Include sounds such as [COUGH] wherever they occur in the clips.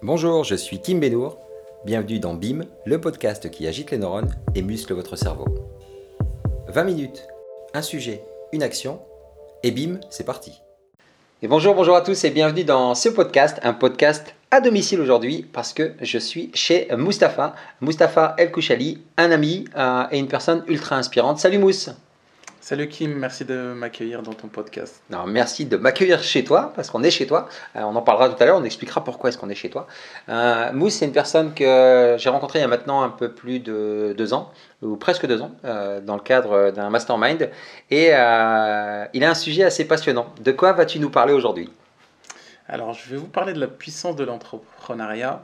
Bonjour, je suis Kim Benour. Bienvenue dans BIM, le podcast qui agite les neurones et muscle votre cerveau. 20 minutes, un sujet, une action, et BIM, c'est parti. Et bonjour, bonjour à tous et bienvenue dans ce podcast, un podcast à domicile aujourd'hui parce que je suis chez Mustapha, Mustapha El Kouchali, un ami euh, et une personne ultra inspirante. Salut Mousse Salut Kim, merci de m'accueillir dans ton podcast. Non, merci de m'accueillir chez toi, parce qu'on est chez toi. Euh, on en parlera tout à l'heure, on expliquera pourquoi est-ce qu'on est chez toi. Euh, Mousse, c'est une personne que j'ai rencontrée il y a maintenant un peu plus de deux ans, ou presque deux ans, euh, dans le cadre d'un mastermind. Et euh, il a un sujet assez passionnant. De quoi vas-tu nous parler aujourd'hui? Alors, je vais vous parler de la puissance de l'entrepreneuriat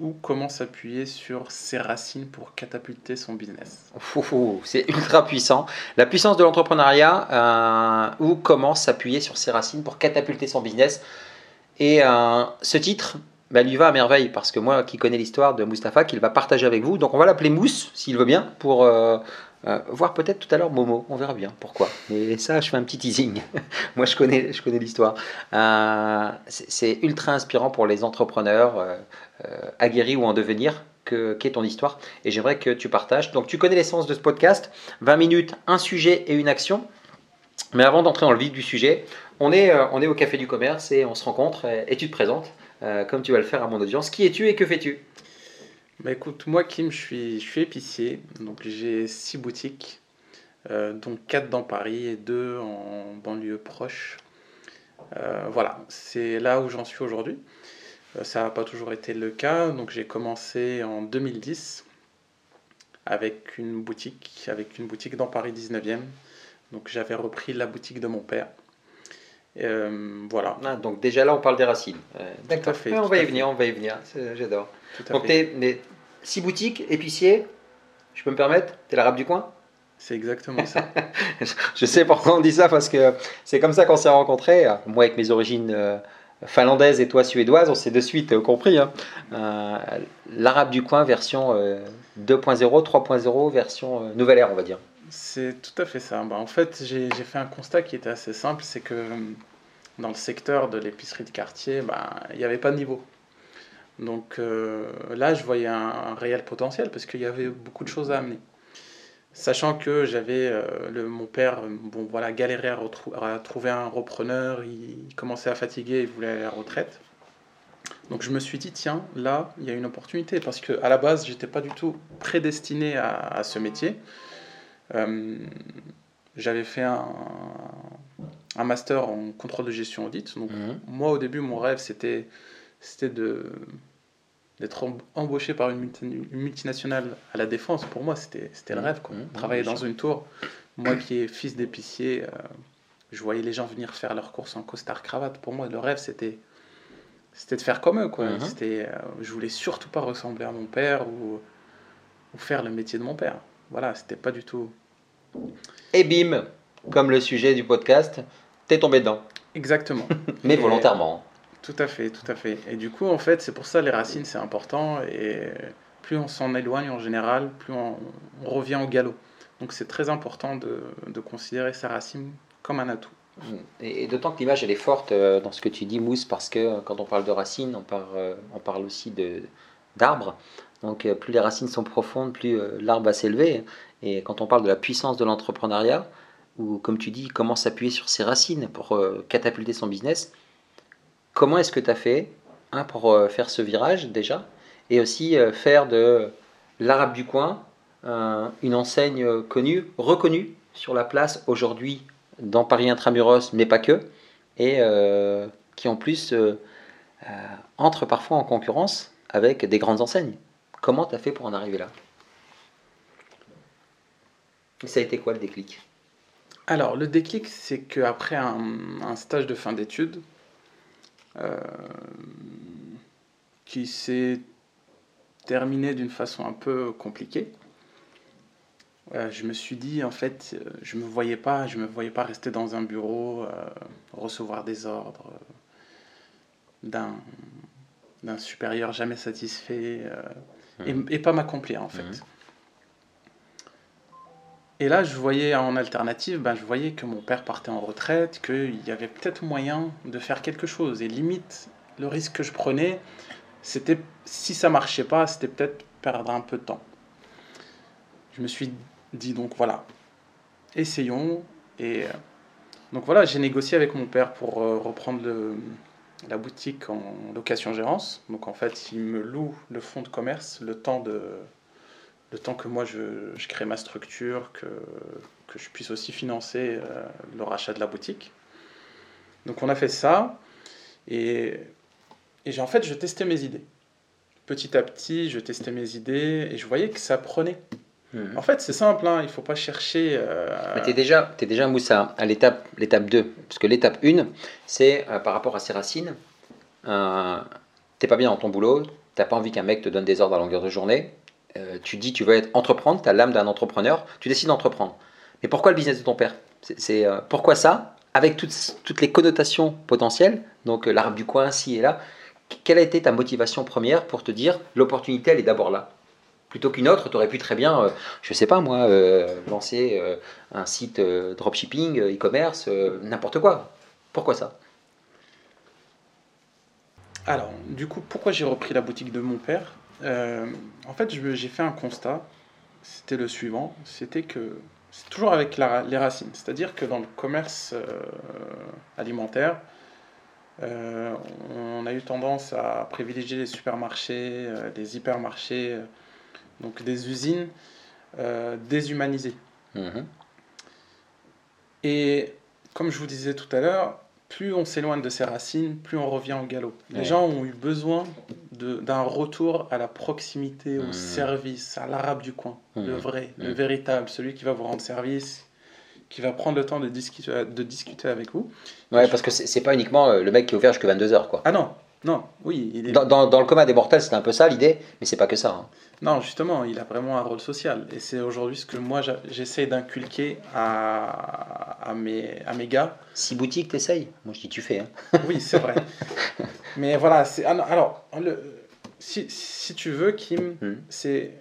ou comment s'appuyer sur ses racines pour catapulter son business. C'est ultra puissant. La puissance de l'entrepreneuriat euh, ou comment s'appuyer sur ses racines pour catapulter son business. Et euh, ce titre, bah, lui va à merveille parce que moi qui connais l'histoire de Mustapha, qu'il va partager avec vous, donc on va l'appeler Mousse s'il veut bien pour euh, euh, voir peut-être tout à l'heure Momo. On verra bien pourquoi. Et ça, je fais un petit teasing. [LAUGHS] moi, je connais, je connais l'histoire. Euh, c'est ultra inspirant pour les entrepreneurs euh, euh, aguerris ou en devenir que qu'est ton histoire. Et j'aimerais que tu partages. Donc, tu connais l'essence de ce podcast 20 minutes, un sujet et une action. Mais avant d'entrer dans le vif du sujet, on est, on est au Café du Commerce et on se rencontre et, et tu te présentes, comme tu vas le faire à mon audience. Qui es-tu et que fais-tu? Bah écoute, moi Kim, je suis, je suis épicier, donc j'ai six boutiques, euh, dont quatre dans Paris et deux en banlieue proche. Euh, voilà, c'est là où j'en suis aujourd'hui. Euh, ça n'a pas toujours été le cas, donc j'ai commencé en 2010 avec une boutique, avec une boutique dans Paris 19e. Donc j'avais repris la boutique de mon père. Euh, voilà, Ah, Donc déjà là, on parle des racines. Euh, Tout à fait, Ouais, on va y venir, on va y venir. J'adore. Donc les six boutiques, épicier. Je peux me permettre T'es l'arabe du coin? C'est exactement ça. [LAUGHS] Je sais pourquoi on dit ça parce que c'est comme ça qu'on s'est rencontrés. Moi avec mes origines euh, finlandaises et toi suédoise, on s'est de suite euh, compris. hein. L'arabe du coin version euh, 2.0, 3.0 version nouvelle ère on va dire. C'est tout à fait ça. Bah, en fait, j'ai fait un constat qui était assez simple, c'est que dans le secteur de l'épicerie de quartier, bah, il n'y avait pas de niveau. Donc euh, là, je voyais un, réel potentiel parce qu'il y avait beaucoup de choses à amener. Sachant que j'avais euh, mon père, bon voilà, galérait à, trouver un repreneur, il, commençait à fatiguer, il voulait aller à la retraite. Donc je me suis dit, tiens, là, il y a une opportunité parce que à la base, j'étais pas du tout prédestiné à, à ce métier. Euh, j'avais fait un, un master en contrôle de gestion audit. Donc, Mhm. moi, au début, mon rêve, c'était, c'était de, d'être em- embauché par une, multi- une multinationale à la défense. Pour moi, c'était, c'était le Mhm. rêve. Quoi. Mhm. Travailler dans une tour. Moi qui est fils d'épicier, euh, je voyais les gens venir faire leurs courses en costard cravate. Pour moi, le rêve, c'était, c'était de faire comme eux. Quoi. C'était, euh, je voulais surtout pas ressembler à mon père ou, ou faire le métier de mon père. Voilà, c'était pas du tout. Et bim, comme le sujet du podcast, t'es tombé dedans, Exactement. [LAUGHS] mais Et- volontairement. Tout à fait, tout à fait. Et du coup, en fait, c'est pour ça les racines, c'est important. Et plus on s'en éloigne en général, plus on, on revient au galop. Donc c'est très important de, de considérer sa racine comme un atout. Et, et d'autant que l'image elle est forte euh, dans ce que tu dis, Mousse, parce que euh, quand on parle de racines, on parle, euh, on parle aussi d'arbres. Donc plus les racines sont profondes, plus l'arbre va s'élever. Et quand on parle de la puissance de l'entrepreneuriat, ou comme tu dis, comment s'appuyer sur ses racines pour euh, catapulter son business, comment est-ce que tu as fait hein, pour euh, faire ce virage déjà? Et aussi euh, faire de l'arabe du coin une enseigne connue, reconnue sur la place aujourd'hui dans Paris Intramuros, mais pas que, et qui en plus entre parfois en concurrence avec des grandes enseignes. Comment tu as fait pour en arriver là? Ça a été quoi le déclic? Alors, le déclic, c'est qu'après un, un stage de fin d'études, euh, qui s'est terminé d'une façon un peu compliquée, euh, je me suis dit, en fait, euh, je me voyais pas, je me voyais pas rester dans un bureau, euh, recevoir des ordres d'un d'un supérieur jamais satisfait euh, et, et pas m'accomplir, en fait. Mhm. Et là, je voyais en alternative, ben, je voyais que mon père partait en retraite, qu'il y avait peut-être moyen de faire quelque chose. Et limite, le risque que je prenais, c'était si ça marchait pas, c'était peut-être perdre un peu de temps. Je me suis dit donc voilà, essayons. Et euh, donc voilà, j'ai négocié avec mon père pour euh, reprendre la boutique en location-gérance. Donc en fait, il me loue le fonds de commerce le temps, de, le temps que moi je, je crée ma structure, que, que je puisse aussi financer euh, le rachat de la boutique. Donc on a fait ça. Et, et j'ai en fait, je testais mes idées. Petit à petit, je testais mes idées et je voyais que ça prenait. Mhm. En fait, c'est simple, hein, il ne faut pas chercher. euh, Mais tu es déjà, es déjà Moussa, à l'étape, l'étape 2. Parce que l'étape 1, c'est euh, par rapport à ses racines. Euh, t'es pas bien dans ton boulot, t'as pas envie qu'un mec te donne des ordres à longueur de journée. Euh, tu dis tu veux être entreprendre, tu as l'âme d'un entrepreneur, tu décides d'entreprendre. Mais pourquoi le business de ton père? C'est, euh, Pourquoi ça? Avec toutes, les connotations potentielles, donc euh, l'arbre du coin, ci et là. Quelle a été ta motivation première pour te dire l'opportunité, elle est d'abord là? Plutôt qu'une autre, tu aurais pu très bien, je sais pas moi, lancer un site dropshipping, e-commerce, n'importe quoi. Pourquoi ça? Alors, du coup, pourquoi j'ai repris la boutique de mon père? Euh, En fait, j'ai fait un constat. C'était le suivant. C'était que c'est toujours avec la- les racines. C'est-à-dire que dans le commerce euh, alimentaire, euh, on a eu tendance à privilégier les supermarchés, les hypermarchés, donc des usines déshumanisées. Mhm. Et comme je vous disais tout à l'heure, plus on s'éloigne de ses racines, plus on revient au galop. Les Ouais. gens ont eu besoin d'un retour à la proximité, au service, à l'arabe du coin, le vrai, le véritable, celui qui va vous rendre service, qui va prendre le temps de discuter, de discuter avec vous. Ouais, parce que c'est c'est pas uniquement euh, le mec qui est ouvert jusqu'à 22h, quoi. Ah non, non, oui, il est... Dans, dans, dans le commun des mortels, c'est un peu ça l'idée, mais c'est pas que ça. hein. Non, justement, il a vraiment un rôle social. Et c'est aujourd'hui ce que moi j'essaie d'inculquer à, à, mes, à mes gars. Si boutique, t'essayes. Moi, je dis tu fais. Hein. [LAUGHS] Oui, c'est vrai. Mais voilà, c'est ah alors le, si, si tu veux, Kim, Mhm. c'est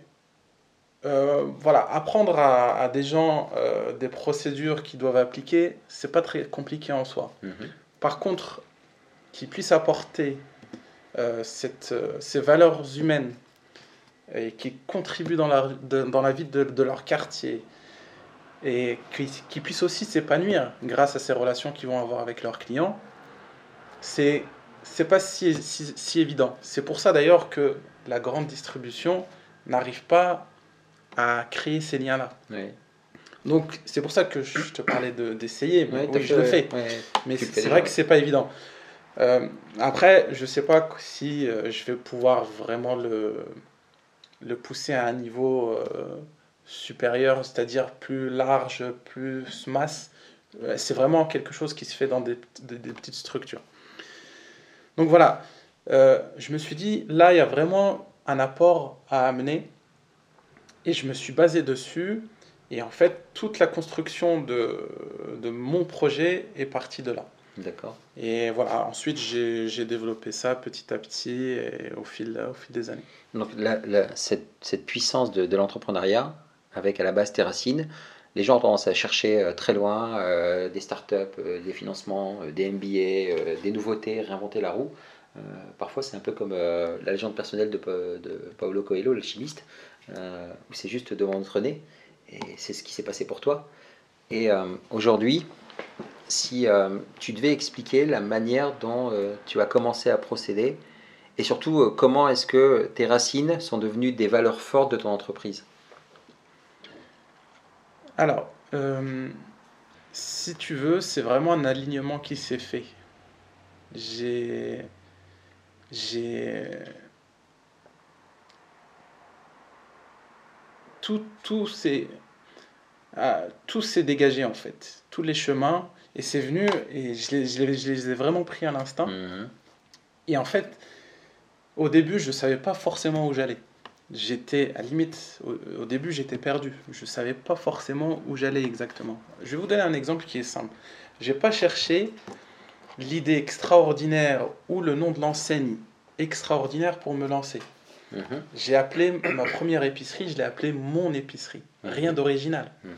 euh, voilà apprendre à, à des gens euh, des procédures qu'ils doivent appliquer, c'est pas très compliqué en soi. Mhm. Par contre, qu'ils puissent apporter cette, euh, ces valeurs humaines et qui contribuent dans la, de- dans la vie de, de leur quartier et qui, qui puissent aussi s'épanouir grâce à ces relations qu'ils vont avoir avec leurs clients, c'est c'est pas si, si, si évident. C'est pour ça d'ailleurs que la grande distribution n'arrive pas à créer ces liens-là. Donc c'est pour ça que je te parlais de- d'essayer, mais Ouais, oui, je le fais. Mais c'est vrai que c'est pas évident. Euh, après, je sais pas si euh, je vais pouvoir vraiment le, pousser à un niveau euh, supérieur, c'est-à-dire plus large, plus masse. C'est vraiment quelque chose qui se fait dans des, petites structures. Donc voilà, je me suis dit, là, il y a vraiment un apport à amener. Et je me suis basé dessus. Et en fait, toute la construction de mon projet est partie de là. D'accord. Et voilà, ensuite j'ai développé ça petit à petit et au fil, au fil des années. Donc la- la- cette, cette puissance de, de l'entrepreneuriat, avec à la base tes racines, les gens ont tendance à chercher euh, très loin euh, des startups, euh, des financements, des MBA, des nouveautés, réinventer la roue. Parfois c'est un peu comme la légende personnelle de, de Paolo Coelho, l'alchimiste, où c'est juste devant notre nez. Et c'est ce qui s'est passé pour toi. Et aujourd'hui, si euh, tu devais expliquer la manière dont euh, tu as commencé à procéder, et surtout, euh, comment est-ce que tes racines sont devenues des valeurs fortes de ton entreprise? Alors, si tu veux, c'est vraiment un alignement qui s'est fait. J'ai. J'ai. Tout, tout s'est. ah, tout s'est dégagé en fait. Tous les chemins. Et c'est venu. Et je les, je les- je les ai vraiment pris à l'instant. Mhm. Et en fait, au début, je ne savais pas forcément où j'allais. J'étais, à limite, au, au début, j'étais perdu. Je ne savais pas forcément où j'allais exactement. Je vais vous donner un exemple qui est simple. Je n'ai pas cherché l'idée extraordinaire ou le nom de l'enseigne extraordinaire pour me lancer. Mhm. J'ai appelé ma première épicerie, je l'ai appelée mon épicerie. Rien d'original. Mhm.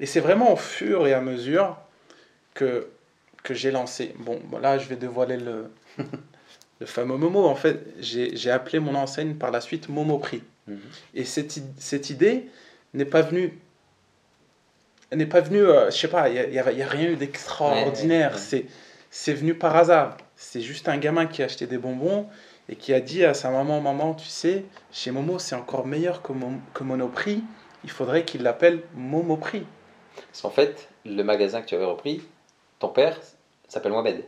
Et c'est vraiment au fur et à mesure que, que j'ai lancé. Bon, bon, là, je vais dévoiler le, le fameux Momo. En fait, j'ai appelé mon enseigne par la suite Momo Prix. Mhm. Et cette, cette idée n'est pas venue. N'est pas venue, euh, je sais pas, il n'y a, y a rien eu d'extraordinaire. Ouais, ouais. C'est C'est venu par hasard. C'est juste un gamin qui a acheté des bonbons et qui a dit à sa maman Maman, tu sais, chez Momo, c'est encore meilleur que, Mon- que Monoprix. Il faudrait qu'il l'appelle Momoprix. Parce qu'en fait, le magasin que tu avais repris, ton père s'appelle Mohamed.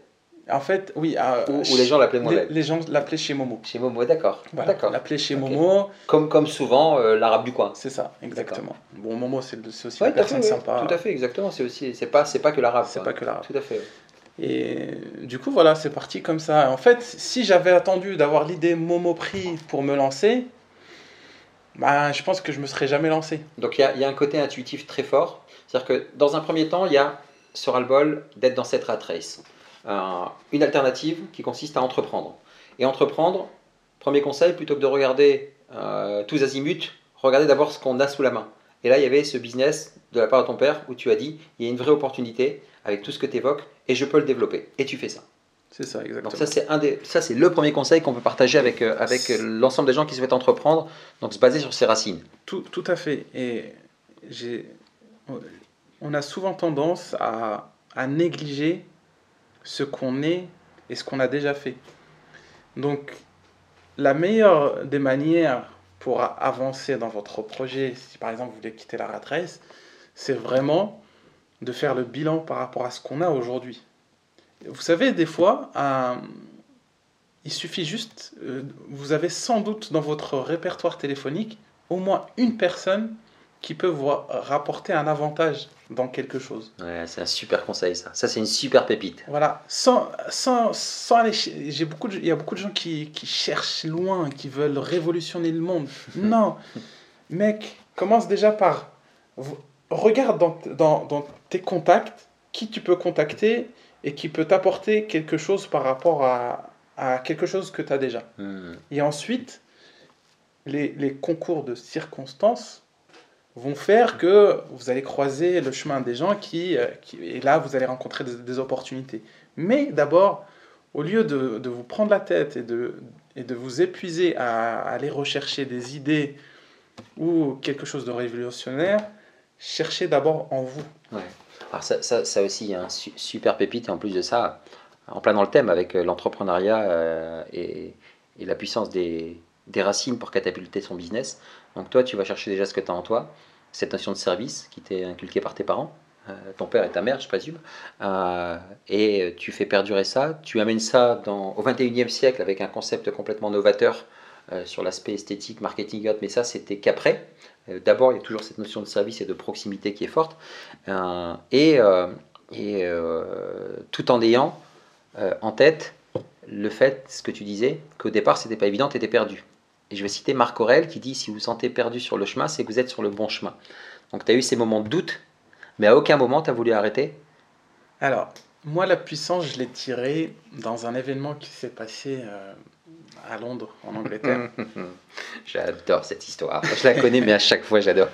En fait, oui. euh, Ou, ou les gens l'appelaient Mohamed. les gens l'appelaient chez Momo. Chez Momo, d'accord. Voilà, D'accord. l'appelaient chez. Momo. Comme, comme souvent euh, l'arabe du coin. C'est ça, exactement. Bon, Momo, c'est aussi Ouais, une fait, personne sympa. Tout à fait, exactement. C'est aussi, c'est pas, c'est pas que l'arabe. C'est pas que l'arabe. Tout à fait. Et du coup, voilà, c'est parti comme ça. En fait, si j'avais attendu d'avoir l'idée Momoprix pour me lancer, bah, je pense que je me serais jamais lancé. Donc il y a, il y a un côté intuitif très fort. C'est-à-dire que dans un premier temps, il y a ce ras-le-bol d'être dans cette rat race. Euh, une alternative qui consiste à entreprendre. Et entreprendre, premier conseil, plutôt que de regarder euh, tous azimuts, regardez d'abord ce qu'on a sous la main. Et là, il y avait ce business de la part de ton père où tu as dit, il y a une vraie opportunité avec tout ce que tu évoques et je peux le développer. Et tu fais ça. C'est ça, exactement. Donc ça, c'est un des, ça, c'est le premier conseil qu'on peut partager avec, euh, avec l'ensemble des gens qui souhaitent entreprendre. Donc se baser sur ses racines. Tout, tout à fait. Et j'ai, on a souvent tendance à, négliger ce qu'on est et ce qu'on a déjà fait. Donc, la meilleure des manières pour avancer dans votre projet, si par exemple vous voulez quitter la rat race, c'est vraiment de faire le bilan par rapport à ce qu'on a aujourd'hui. Vous savez, des fois, il suffit juste, euh, vous avez sans doute dans votre répertoire téléphonique au moins une personne qui peut vous ra- rapporter un avantage dans quelque chose. Ouais, c'est un super conseil ça. Ça, c'est une super pépite. Voilà, sans, sans, sans aller. J'ai beaucoup de- il y a beaucoup de gens qui, qui cherchent loin, qui veulent révolutionner le monde. [LAUGHS] Non, mec, commence déjà par. Regarde dans, dans, dans tes contacts qui tu peux contacter et qui peut t'apporter quelque chose par rapport à, à quelque chose que tu as déjà. Hmm. Et ensuite, les, les concours de circonstances vont faire que vous allez croiser le chemin des gens qui, euh, et là, vous allez rencontrer des, opportunités. Mais d'abord, au lieu de, de vous prendre la tête et de, et de vous épuiser à, aller rechercher des idées ou quelque chose de révolutionnaire, cherchez d'abord en vous. Ouais. Alors ça, ça, aussi, un su- super pépite, et en plus de ça, en plein dans le thème avec euh, l'entrepreneuriat euh, et, et la puissance des, des racines pour catapulter son business. Donc toi, tu vas chercher déjà ce que tu as en toi, cette notion de service qui t'est inculquée par tes parents, euh, ton père et ta mère, je présume, Euh, et tu fais perdurer ça, tu amènes ça au 21e siècle avec un concept complètement novateur euh, sur l'aspect esthétique, marketing, mais ça, c'était qu'après. D'abord, il y a toujours cette notion de service et de proximité qui est forte. Et tout en ayant en tête le fait, ce que tu disais, qu'au départ, c'était pas évident, tu étais perdu. Et je vais citer Marc Aurel qui dit Si vous vous sentez perdu sur le chemin, c'est que vous êtes sur le bon chemin. Donc, tu as eu ces moments de doute, mais à aucun moment, tu as voulu arrêter? Alors, moi, la puissance, je l'ai tirée dans un événement qui s'est passé euh, à Londres, en Angleterre. [LAUGHS] J'adore cette histoire. Je la connais, mais à chaque fois, j'adore.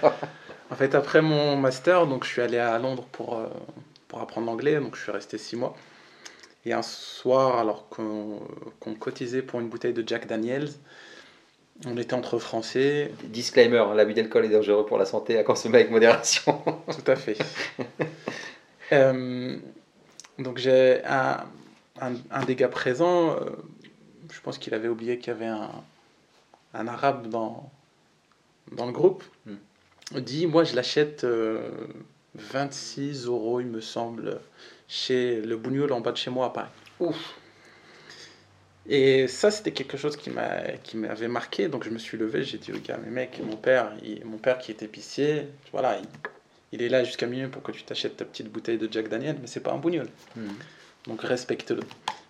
En fait, après mon master, donc je suis allé à Londres pour, euh, pour apprendre l'anglais, donc je suis resté six mois. Et un soir, alors qu'on qu'on cotisait pour une bouteille de Jack Daniels, on était entre Français, Disclaimer hein, l'abus d'alcool est dangereux pour la santé à consommer avec modération. [LAUGHS] tout à fait. Euh, donc j'ai un, un, un des gars présents, euh, je pense qu'il avait oublié qu'il y avait un, un arabe dans, dans le groupe, Hmm. dit moi je l'achète euh, 26 euros il me semble chez le Bougnoul en bas de chez moi à Paris. Ouf. Et ça, c'était quelque chose qui m'a qui m'avait marqué. Donc je me suis levé, j'ai dit au gars, mais mec, mon père, il- mon père qui est épicier, voilà, il, il est là jusqu'à minuit pour que tu t'achètes ta petite bouteille de Jack Daniel, mais c'est pas un bougnoul. Hmm. Donc respecte-le.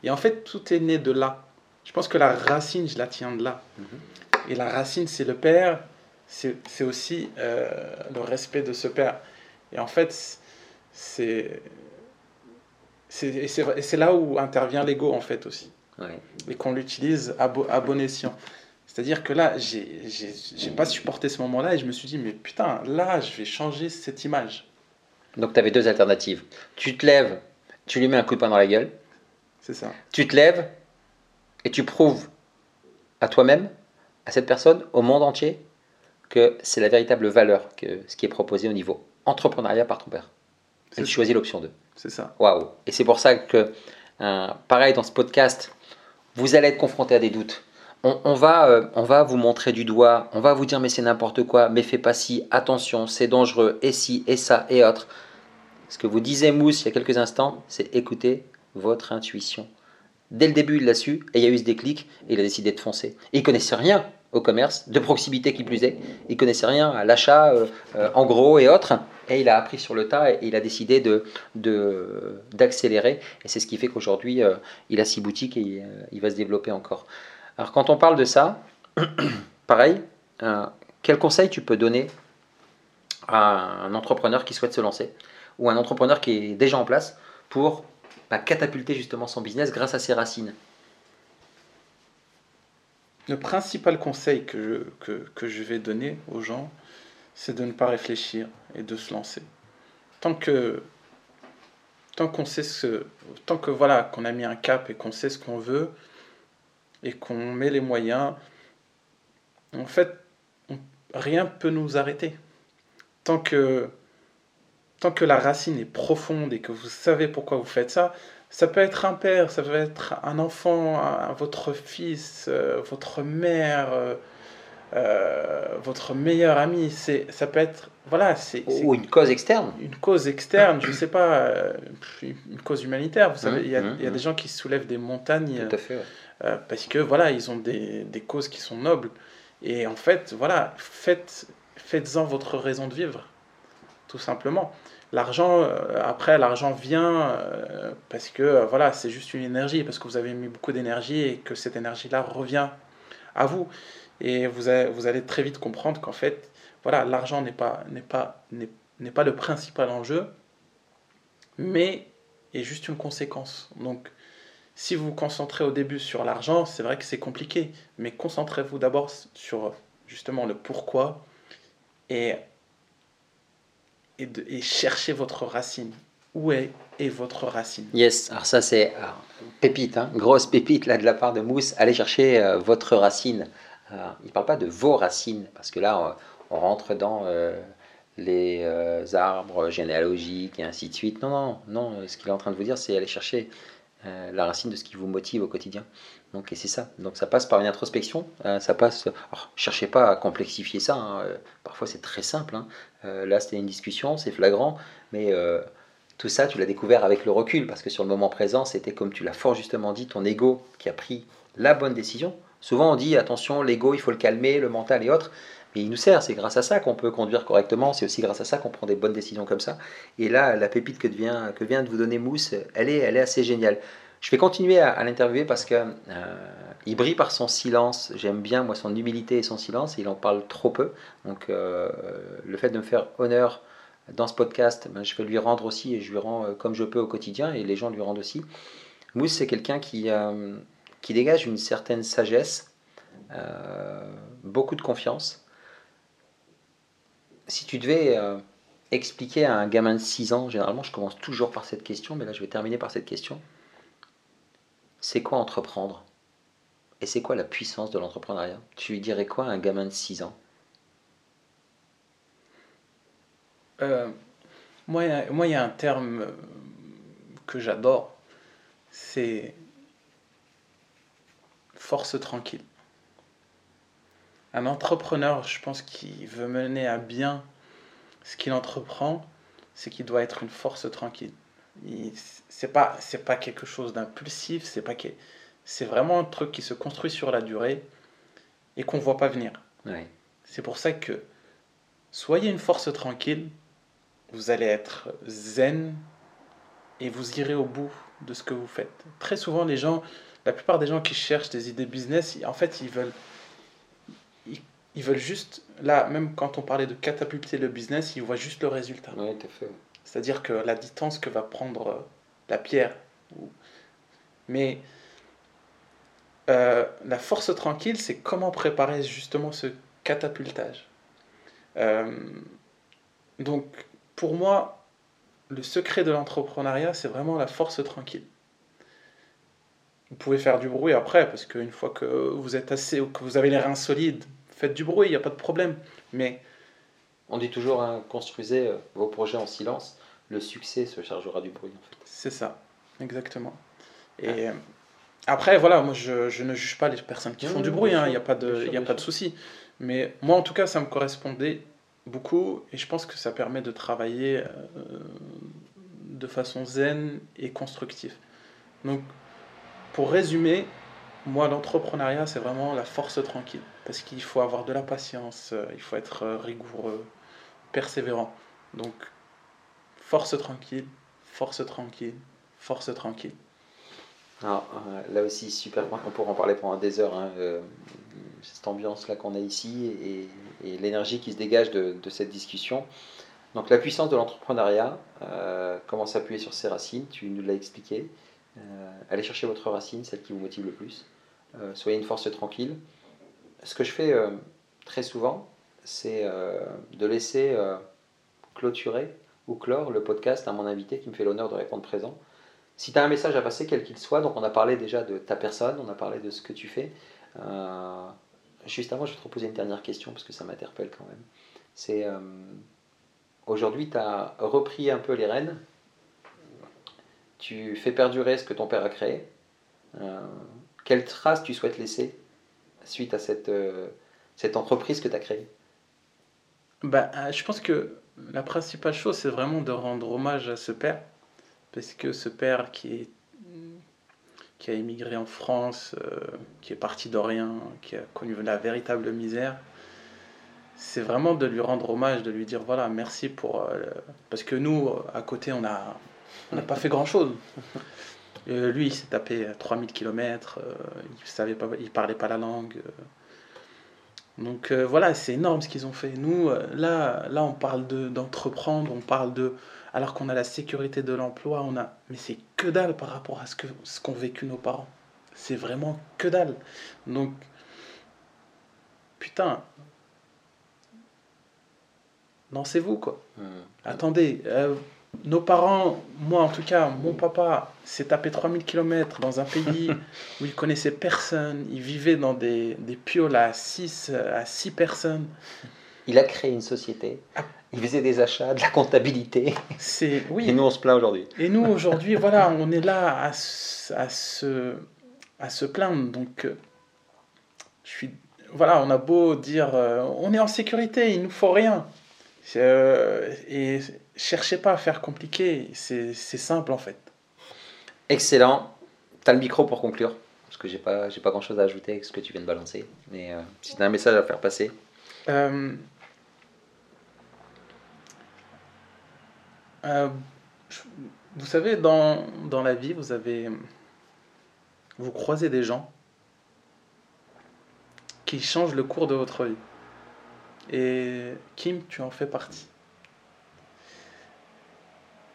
Et en fait, tout est né de là. Je pense que la racine, je la tiens de là. Mhm. Et la racine, c'est le père, c'est c'est aussi euh, le respect de ce père. Et en fait, c'est c'est là où intervient l'ego en fait aussi Ouais. et qu'on l'utilise à, bo- à bon escient. C'est-à-dire que là, j'ai pas supporté ce moment-là et je me suis dit, mais putain, là, je vais changer cette image. Donc, tu avais deux alternatives. Tu te lèves, tu lui mets un coup de poing dans la gueule. C'est ça. Tu te lèves, Et tu prouves à toi-même, à cette personne, au monde entier, que c'est la véritable valeur que ce qui est proposé au niveau entrepreneuriat par ton père. Et tu choisis l'option 2. C'est ça. Waouh. Et c'est pour ça que, euh, pareil, dans ce podcast, vous allez être confronté à des doutes. On, va, euh, on va vous montrer du doigt, on va vous dire mais c'est n'importe quoi, mais fais pas ci, attention, c'est dangereux, et ci, et ça, et autre. Ce que vous disait Mousse il y a quelques instants, c'est écouter votre intuition. Dès le début, il l'a su, et il y a eu ce déclic, et il a décidé de foncer. Et il connaissait rien au commerce, de proximité qui plus est. Il connaissait rien à l'achat euh, euh, en gros et autres. Et il a appris sur le tas et il a décidé de, d'accélérer. et c'est ce qui fait qu'aujourd'hui, euh, il a six boutiques et il va se développer encore. Alors quand on parle de ça, [CLEARS THROAT] pareil, quel conseil tu peux donner à un entrepreneur qui souhaite se lancer ou un entrepreneur qui est déjà en place pour bah, catapulter justement son business grâce à ses racines? Le principal conseil que je, que, je vais donner aux gens, c'est de ne pas réfléchir et de se lancer. Tant que tant qu'on sait ce tant que voilà qu'on a mis un cap et qu'on sait ce qu'on veut et qu'on met les moyens en fait rien ne peut nous arrêter tant que tant que la racine est profonde et que vous savez pourquoi vous faites ça, ça peut être un père, ça peut être un enfant, votre fils, euh, votre mère, euh, euh, votre meilleur ami. C'est, ça peut être, voilà, c'est, ou une cause externe. Une cause externe, je sais pas, une cause humanitaire. Vous savez, il y a, y a des gens qui soulèvent des montagnes. Tout à fait. parce que voilà, ils ont des, des, causes qui sont nobles. Et en fait, voilà, faites, faites-en votre raison de vivre, tout simplement. L'argent, euh, après, l'argent vient euh, parce que euh, voilà, c'est juste une énergie, parce que vous avez mis beaucoup d'énergie et que cette énergie-là revient à vous. Et vous, vous allez très vite comprendre qu'en fait, voilà, l'argent n'est pas, n'est pas, n'est, pas le principal enjeu, mais est juste une conséquence. Donc, si vous vous concentrez au début sur l'argent, c'est vrai que c'est compliqué, mais concentrez-vous d'abord sur justement le pourquoi et et, de, et chercher votre racine. Où est, votre racine? Yes, alors ça c'est pépite, hein, grosse pépite là de la part de Mousse. Allez chercher euh, votre racine. il ne parle pas de vos racines, parce que là on, rentre dans euh, les euh, arbres généalogiques et ainsi de suite. Non, non, non, ce qu'il est en train de vous dire c'est aller chercher la racine de ce qui vous motive au quotidien. Donc, et c'est ça. Donc, ça passe par une introspection. Euh, ça passe. Alors, cherchez pas à complexifier ça. Hein. Euh, parfois, c'est très simple. Hein. Euh, là, c'était une discussion, c'est flagrant, mais tout ça, tu l'as découvert avec le recul, parce que sur le moment présent, c'était comme tu l'as fort justement dit, ton ego qui a pris la bonne décision. Souvent, on dit attention, l'ego, il faut le calmer, le mental et autres. Mais il nous sert, c'est grâce à ça qu'on peut conduire correctement, c'est aussi grâce à ça qu'on prend des bonnes décisions comme ça. Et là, la pépite que vient, que vient de vous donner Mousse, elle est, elle est assez géniale. Je vais continuer à, l'interviewer parce que euh, il brille par son silence. J'aime bien moi son humilité et son silence. il en parle trop peu. Donc euh, le fait de me faire honneur dans ce podcast, ben, je vais lui rendre aussi et je lui rends euh, comme je peux au quotidien et les gens lui rendent aussi. Mousse c'est quelqu'un qui qui dégage une certaine sagesse, beaucoup de confiance. Si tu devais expliquer à un gamin de 6 ans, généralement je commence toujours par cette question, mais là je vais terminer par cette question. C'est quoi entreprendre? Et c'est quoi la puissance de l'entrepreneuriat? Tu lui dirais quoi à un gamin de 6 ans? Euh, Moi, il y a un terme euh, que j'adore, c'est force tranquille. Un entrepreneur, je pense, qui veut mener à bien ce qu'il entreprend, c'est qu'il doit être une force tranquille. C'est pas c'est pas quelque chose d'impulsif c'est pas que c'est vraiment un truc qui se construit sur la durée et qu'on voit pas venir. C'est pour ça que soyez une force tranquille vous allez être zen et vous irez au bout de ce que vous faites. Très souvent les gens la plupart des gens qui cherchent des idées business en fait ils veulent ils, veulent juste là même quand on parlait de catapulter le business ils voient juste le résultat ouais, fait. C'est-à-dire que la distance que va prendre euh, la pierre. Mais euh, la force tranquille, c'est comment préparer justement ce catapultage. Euh, donc, pour moi, le secret de l'entrepreneuriat, c'est vraiment la force tranquille. vous pouvez faire du bruit après, parce qu'une fois que vous êtes assez, que vous avez les reins solides, faites du bruit, il n'y a pas de problème. Mais on dit toujours, hein, construisez euh, vos projets en silence, le succès se chargera du bruit. En fait. C'est ça, exactement. Et euh, après, voilà, moi je, je, ne juge pas les personnes qui font du bruit, hein, il n'y a pas de, y a pas de souci. Mais moi en tout cas, ça me correspondait beaucoup et je pense que ça permet de travailler de façon zen et constructive. Donc, pour résumer, moi, l'entrepreneuriat, c'est vraiment la force tranquille. Parce qu'il faut avoir de la patience, euh, il faut être euh, rigoureux, persévérant. Donc, force tranquille, force tranquille, force tranquille. Alors, euh, là aussi, super point qu'on pourra en parler pendant des heures. Hein, cette ambiance-là qu'on a ici et, l'énergie qui se dégage de, de, cette discussion. Donc, la puissance de l'entrepreneuriat, comment s'appuyer sur ses racines, tu nous l'as expliqué. allez chercher votre racine, celle qui vous motive le plus. Soyez une force tranquille ce que je fais euh, très souvent, c'est euh, de laisser euh, clôturer ou clore le podcast à mon invité qui me fait l'honneur de répondre présent. Si tu as un message à passer, quel qu'il soit, donc on a parlé déjà de ta personne, on a parlé de ce que tu fais. juste avant, je vais te reposer une dernière question parce que ça m'interpelle quand même. C'est aujourd'hui, tu as repris un peu les rênes, tu fais perdurer ce que ton père a créé. Quelle trace tu souhaites laisser suite à cette, euh, cette entreprise que tu as créée? Bah, euh, Je pense que la principale chose, c'est vraiment de rendre hommage à ce père. Parce que ce père qui, qui a émigré en France, euh, qui est parti de rien, qui a connu la véritable misère, c'est vraiment de lui rendre hommage, de lui dire voilà, merci pour. parce que nous, à côté, on n'a on pas fait grand chose. Euh, lui, il s'est tapé 3000 km, euh, il savait pas, il parlait pas la langue. Euh. Donc voilà, c'est énorme ce qu'ils ont fait. Nous, là, là, on parle d'entreprendre, on parle de, alors qu'on a la sécurité de l'emploi, on a, mais c'est que dalle par rapport à ce que ce qu'ont vécu nos parents. C'est vraiment que dalle. Donc, putain, lancez-vous quoi. Mmh. Attendez nos parents, moi en tout cas, mon papa s'est tapé 3000 km dans un pays [LAUGHS] où il connaissait personne, il vivait dans des, des pioles à 6 à six personnes. Il a créé une société, ah. il faisait des achats, de la comptabilité. C'est oui. Et nous on se plaint aujourd'hui. Et nous aujourd'hui, voilà, on est là à, à, se, à se plaindre. Donc, euh, je suis, voilà, on a beau dire, euh, on est en sécurité, il nous faut rien. Euh, et cherchez pas à faire compliqué, c'est simple en fait. Excellent. Tu as le micro pour conclure, parce que j'ai pas, pas grand chose à ajouter avec ce que tu viens de balancer. Mais euh, si tu as un message à faire passer. Euh, vous savez, dans, dans la vie, vous avez. Vous croisez des gens qui changent le cours de votre vie. Et Kim, tu en fais partie.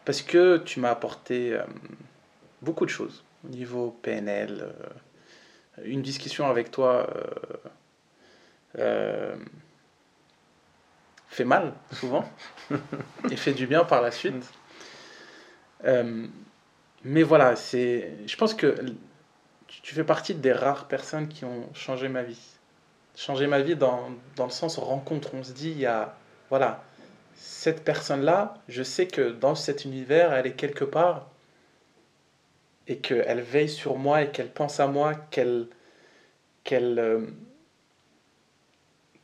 Parce que tu m'as apporté euh, beaucoup de choses au niveau PNL. Euh, une discussion avec toi euh, fait mal souvent [LAUGHS] et fait du bien par la suite. mais voilà, c'est, je pense que tu fais partie des rares personnes qui ont changé ma vie changer ma vie dans, dans le sens rencontre. On se dit, il y a, voilà, cette personne-là, je sais que dans cet univers, elle est quelque part et qu'elle veille sur moi et qu'elle pense à moi, qu'elle. qu'elle euh,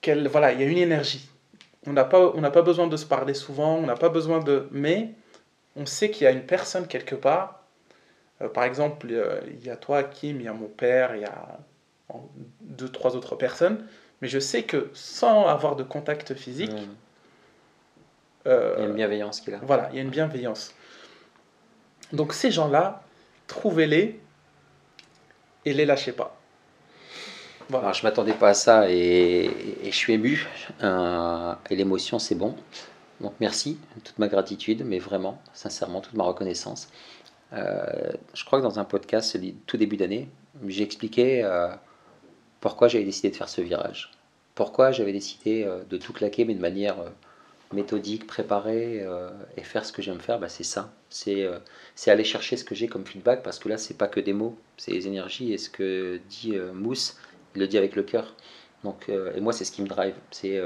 qu'elle voilà, il y a une énergie. On n'a pas, pas besoin de se parler souvent, on n'a pas besoin de. Mais on sait qu'il y a une personne quelque part. Euh, par exemple, il y a toi, Kim, il y a mon père, il y a deux, trois autres personnes, mais je sais que sans avoir de contact physique, euh, il y a une bienveillance qu'il a. Voilà, il y a une bienveillance. Donc ces gens-là, trouvez-les et les lâchez pas. Voilà. Alors, je m'attendais pas à ça et, je suis ému. Euh, et l'émotion, c'est bon. Donc merci, toute ma gratitude, mais vraiment, sincèrement, toute ma reconnaissance. Euh, je crois que dans un podcast, tout début d'année, j'ai expliqué pourquoi j'avais décidé de faire ce virage. Pourquoi j'avais décidé de tout claquer, mais de manière méthodique, préparé et faire ce que j'aime faire, bah, c'est ça. C'est c'est aller chercher ce que j'ai comme feedback parce que là, c'est pas que des mots, c'est les énergies et ce que dit Mousse, il le dit avec le cœur. Donc, et moi, c'est ce qui me drive, c'est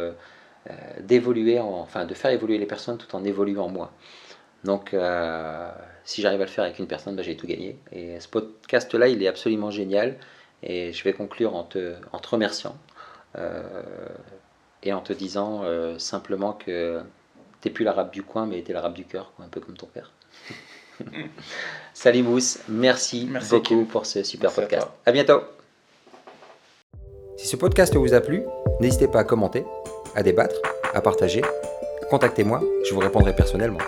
d'évoluer, enfin de faire évoluer les personnes tout en évoluant moi. Donc, si j'arrive à le faire avec une personne, bah, j'ai tout gagné. Et ce podcast-là, il est absolument génial. Et je vais conclure en te, en te remerciant euh, et en te disant euh, simplement que tu n'es plus l'arabe du coin, mais tu es l'arabe du cœur, un peu comme ton père. [LAUGHS] Salut Mousse, merci, beaucoup pour ce super podcast. À, à bientôt. Si ce podcast vous a plu, n'hésitez pas à commenter, à débattre, à partager. Contactez-moi, je vous répondrai personnellement.